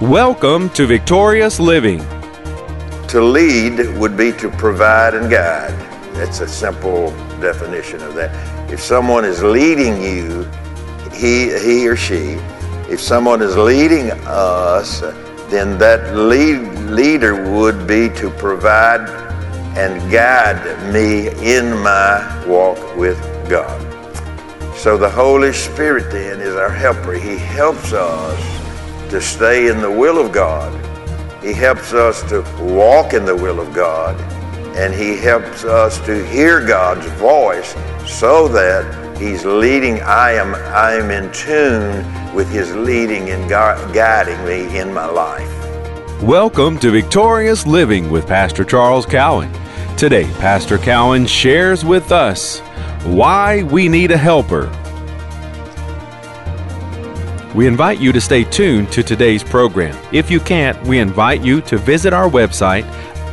Welcome to Victorious Living. To lead would be to provide and guide. That's a simple definition of that. If someone is leading you, he, he or she, if someone is leading us, then that lead, leader would be to provide and guide me in my walk with God. So the Holy Spirit then is our helper. He helps us to stay in the will of God. He helps us to walk in the will of God. And He helps us to hear God's voice so that He's leading. I am, I am in tune with His leading and guiding me in my life. Welcome to Victorious Living with Pastor Charles Cowan. Today, Pastor Cowan shares with us why we need a helper we invite you to stay tuned to today's program. If you can't, we invite you to visit our website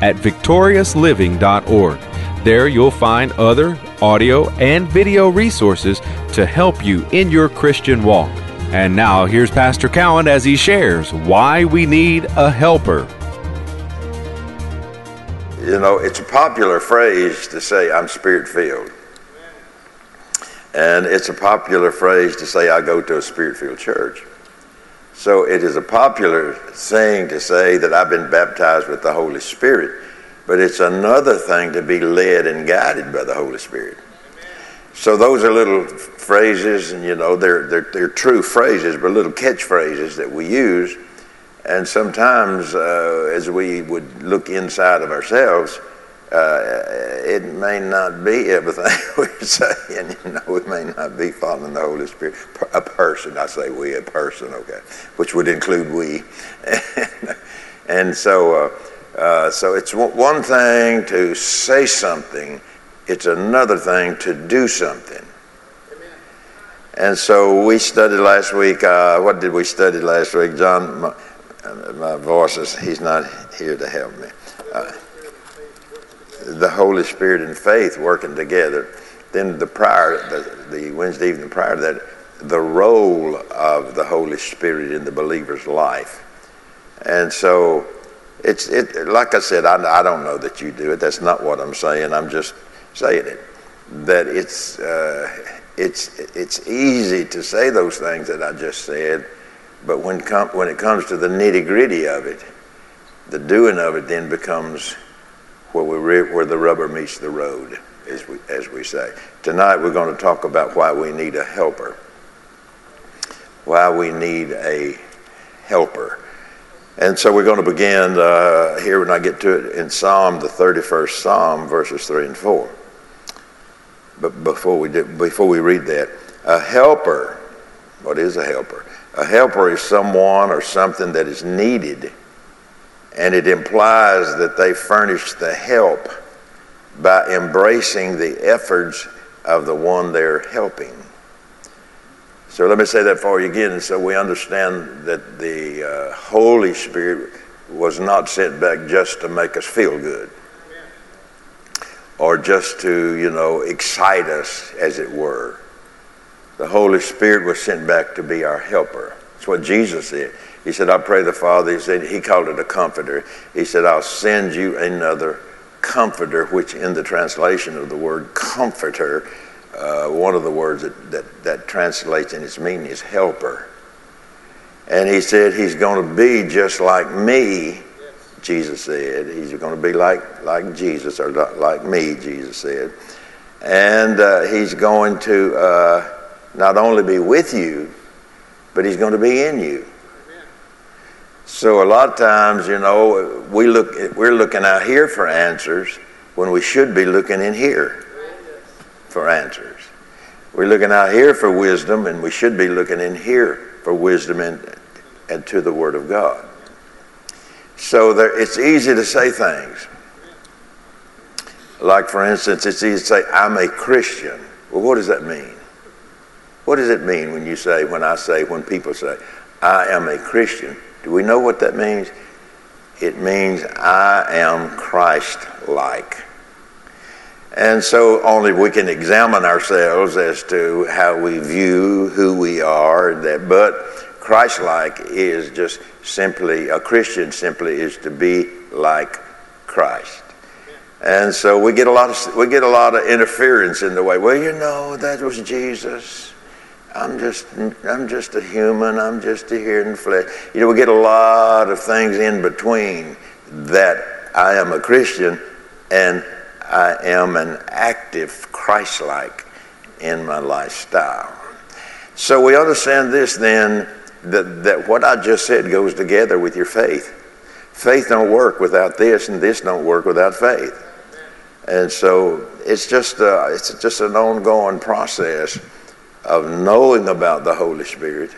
at victoriousliving.org. There you'll find other audio and video resources to help you in your Christian walk. And now here's Pastor Cowan as he shares why we need a helper. You know, it's a popular phrase to say, I'm spirit filled. And it's a popular phrase to say, I go to a spirit filled church. So it is a popular saying to say that I've been baptized with the Holy Spirit, but it's another thing to be led and guided by the Holy Spirit. So those are little phrases, and you know, they're, they're, they're true phrases, but little catchphrases that we use. And sometimes, uh, as we would look inside of ourselves, uh, it may not be everything we're saying. You know, we may not be following the Holy Spirit. A person, I say we, a person, okay, which would include we. and so, uh, uh, so it's one thing to say something. It's another thing to do something. And so we studied last week. Uh, what did we study last week, John? My, my voice is, he's not here to help me. The Holy Spirit and faith working together. Then the prior, the, the Wednesday evening prior to that, the role of the Holy Spirit in the believer's life. And so it's it like I said, I, I don't know that you do it. That's not what I'm saying. I'm just saying it. That it's uh, it's it's easy to say those things that I just said, but when com- when it comes to the nitty gritty of it, the doing of it then becomes where, we re- where the rubber meets the road, as we, as we say. Tonight we're going to talk about why we need a helper. Why we need a helper. And so we're going to begin uh, here when I get to it in Psalm, the 31st Psalm, verses 3 and 4. But before we, do, before we read that, a helper, what is a helper? A helper is someone or something that is needed and it implies that they furnish the help by embracing the efforts of the one they're helping. So let me say that for you again, so we understand that the uh, Holy Spirit was not sent back just to make us feel good or just to, you know, excite us, as it were. The Holy Spirit was sent back to be our helper. That's what Jesus said. He said, I pray the Father. He said, he called it a comforter. He said, I'll send you another comforter, which in the translation of the word comforter, uh, one of the words that, that, that translates in its meaning is helper. And he said, He's going to be just like me, Jesus said. He's going to be like, like Jesus, or like me, Jesus said. And uh, he's going to uh, not only be with you, but he's going to be in you. So a lot of times, you know, we look, we're looking out here for answers when we should be looking in here for answers. We're looking out here for wisdom, and we should be looking in here for wisdom and, and to the Word of God. So there, it's easy to say things. Like, for instance, it's easy to say, I'm a Christian. Well, what does that mean? What does it mean when you say, when I say, when people say, I am a Christian? Do we know what that means? It means I am Christ like. And so only we can examine ourselves as to how we view who we are. That, but Christ like is just simply, a Christian simply is to be like Christ. And so we get a lot of we get a lot of interference in the way. Well, you know, that was Jesus. I'm just I'm just a human. I'm just a here in flesh. You know, we get a lot of things in between that I am a Christian and I am an active Christ-like in my lifestyle. So we understand this then that, that what I just said goes together with your faith. Faith don't work without this, and this don't work without faith. And so it's just a, it's just an ongoing process of knowing about the Holy Spirit,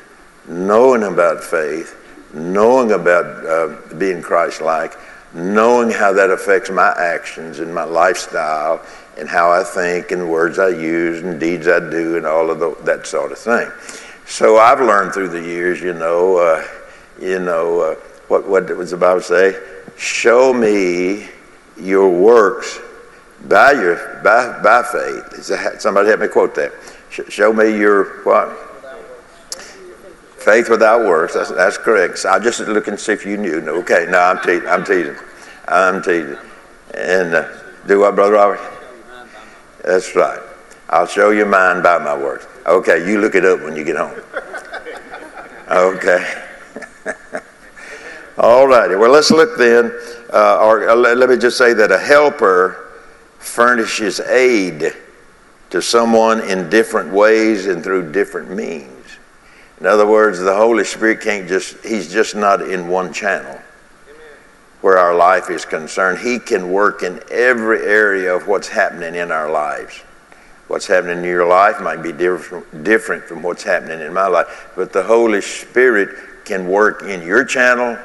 knowing about faith, knowing about uh, being Christ-like, knowing how that affects my actions and my lifestyle and how I think and words I use and deeds I do and all of the, that sort of thing. So I've learned through the years, you know, uh, you know, uh, what, what does the Bible say? Show me your works by your by, by faith. Somebody help me quote that. Show me your what? Faith without works. That's, that's correct. So I just looking to see if you knew. No, Okay, no, I'm teasing. I'm teasing. I'm teasing. And uh, do what, Brother Robert? That's right. I'll show you mine by my works. Okay, you look it up when you get home. Okay. All righty. Well, let's look then, uh, or uh, let me just say that a helper furnishes aid to someone in different ways and through different means. In other words, the Holy Spirit can't just, He's just not in one channel where our life is concerned. He can work in every area of what's happening in our lives. What's happening in your life might be different, different from what's happening in my life, but the Holy Spirit can work in your channel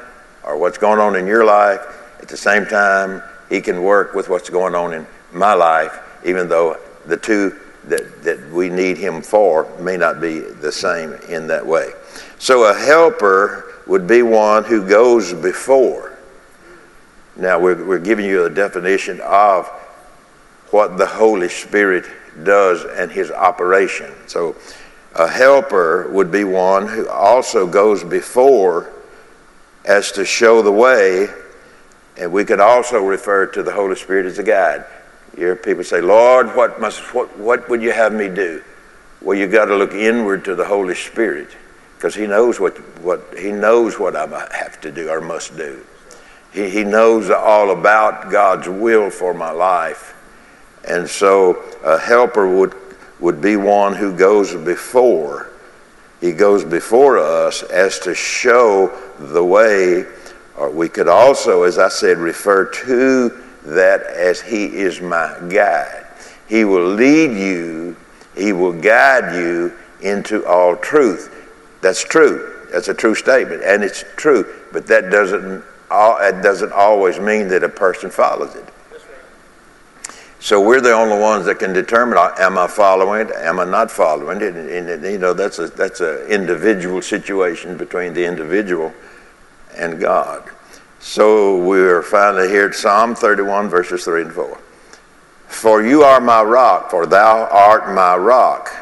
or what's going on in your life. At the same time, He can work with what's going on in my life, even though the two that, that we need Him for may not be the same in that way. So a helper would be one who goes before. Now, we're, we're giving you a definition of what the Holy Spirit does and his operation. So, a helper would be one who also goes before as to show the way, and we could also refer to the Holy Spirit as a guide. You hear people say, Lord, what, must, what, what would you have me do? Well, you got to look inward to the Holy Spirit because He knows what, what He knows what I have to do or must do. He, he knows all about God's will for my life. And so a helper would, would be one who goes before. He goes before us as to show the way, or we could also, as I said, refer to that as He is my guide. He will lead you, He will guide you into all truth. That's true. That's a true statement, and it's true. But that doesn't it doesn't always mean that a person follows it. So we're the only ones that can determine: uh, Am I following it? Am I not following it? And, and you know that's a that's an individual situation between the individual and God. So we're finally here at Psalm 31, verses 3 and 4. For you are my rock, for thou art my rock,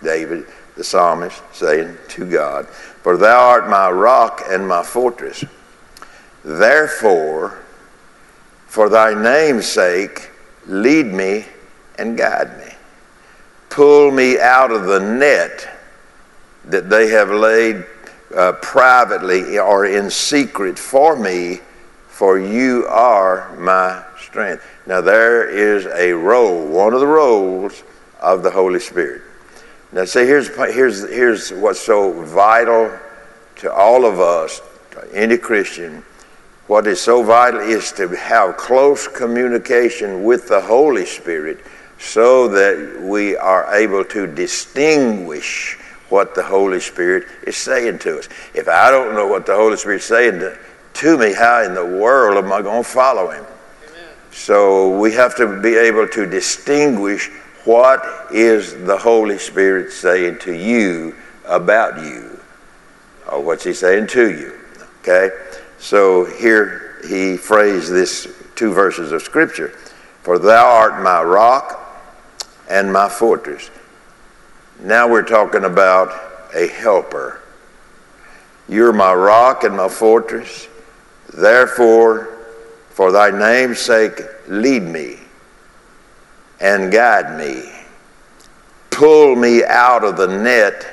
David, the psalmist, saying to God, For thou art my rock and my fortress. Therefore, for thy name's sake, lead me and guide me. Pull me out of the net that they have laid uh, privately or in secret for me, for you are my strength. Now, there is a role, one of the roles of the Holy Spirit. Now, see, here's, here's, here's what's so vital to all of us, any Christian. What is so vital is to have close communication with the Holy Spirit so that we are able to distinguish what the Holy Spirit is saying to us. If I don't know what the Holy Spirit is saying to, to me, how in the world am I going to follow Him? Amen. So we have to be able to distinguish what is the Holy Spirit saying to you about you, or what's He saying to you. Okay? So here he phrased this two verses of Scripture For thou art my rock and my fortress. Now we're talking about a helper. You're my rock and my fortress. Therefore, for thy name's sake, lead me and guide me. Pull me out of the net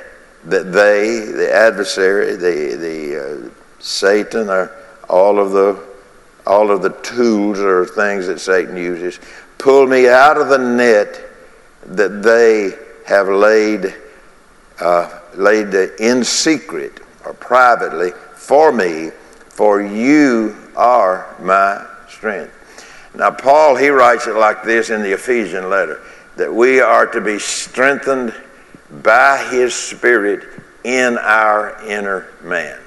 that they, the adversary, the, the uh, Satan, or all of the all of the tools or things that Satan uses, pull me out of the net that they have laid uh, laid in secret or privately for me, for you are my strength. Now, Paul, he writes it like this in the Ephesian letter that we are to be strengthened by his Spirit in our inner man.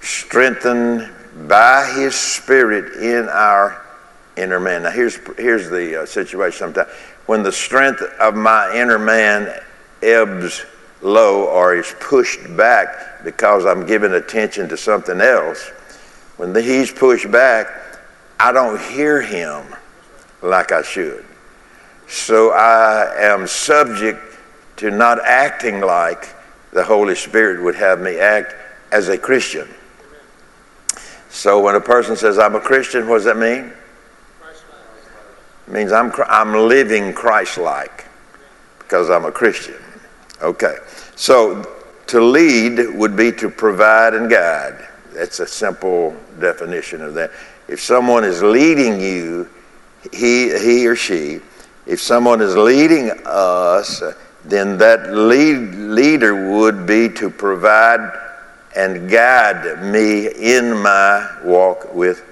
Strengthened by his Spirit in our inner man. Now, here's, here's the uh, situation sometimes. When the strength of my inner man ebbs low or is pushed back because I'm giving attention to something else, when the, he's pushed back, I don't hear him like I should. So I am subject to not acting like the Holy Spirit would have me act as a Christian. So when a person says, I'm a Christian, what does that mean? It means I'm, I'm living Christ like because I'm a Christian. Okay. So to lead would be to provide and guide. That's a simple definition of that. If someone is leading you, he, he or she, if someone is leading us, then that lead, leader would be to provide and guide me in my walk with.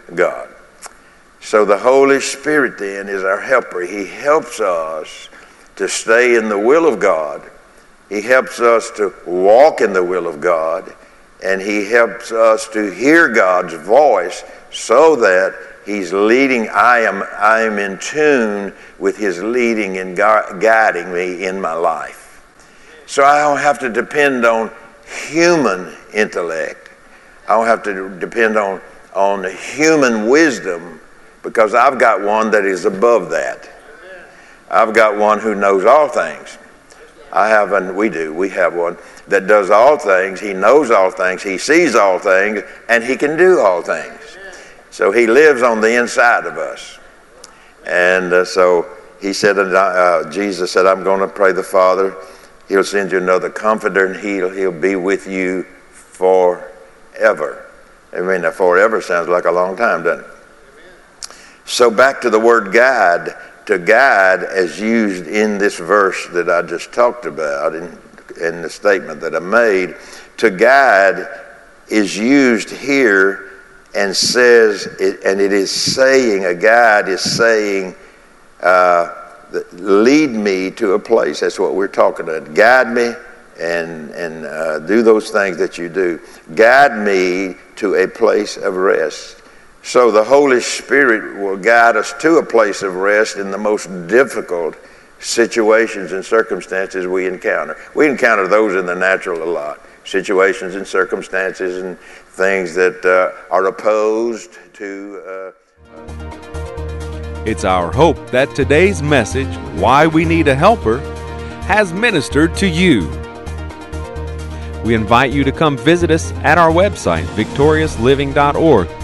So the Holy Spirit then is our helper. He helps us to stay in the will of God. He helps us to walk in the will of God. And He helps us to hear God's voice so that He's leading. I am, I am in tune with His leading and guiding me in my life. So I don't have to depend on human intellect. I don't have to depend on, on human wisdom because I've got one that is above that. I've got one who knows all things. I have, and we do, we have one that does all things. He knows all things. He sees all things, and he can do all things. So he lives on the inside of us. And uh, so he said, uh, Jesus said, I'm going to pray the Father. He'll send you another comforter, and he'll, he'll be with you forever. I mean, forever sounds like a long time, doesn't it? So back to the word guide. To guide, as used in this verse that I just talked about, in, in the statement that I made, to guide is used here and says, and it is saying, a guide is saying, uh, lead me to a place. That's what we're talking about. Guide me and, and uh, do those things that you do. Guide me to a place of rest. So the Holy Spirit will guide us to a place of rest in the most difficult situations and circumstances we encounter. We encounter those in the natural a lot situations and circumstances and things that uh, are opposed to. Uh, it's our hope that today's message, Why We Need a Helper, has ministered to you. We invite you to come visit us at our website, victoriousliving.org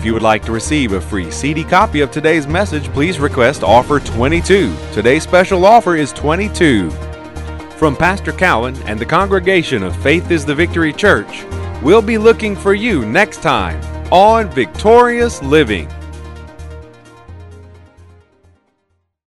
If you would like to receive a free CD copy of today's message, please request offer 22. Today's special offer is 22. From Pastor Cowan and the congregation of Faith is the Victory Church, we'll be looking for you next time on Victorious Living.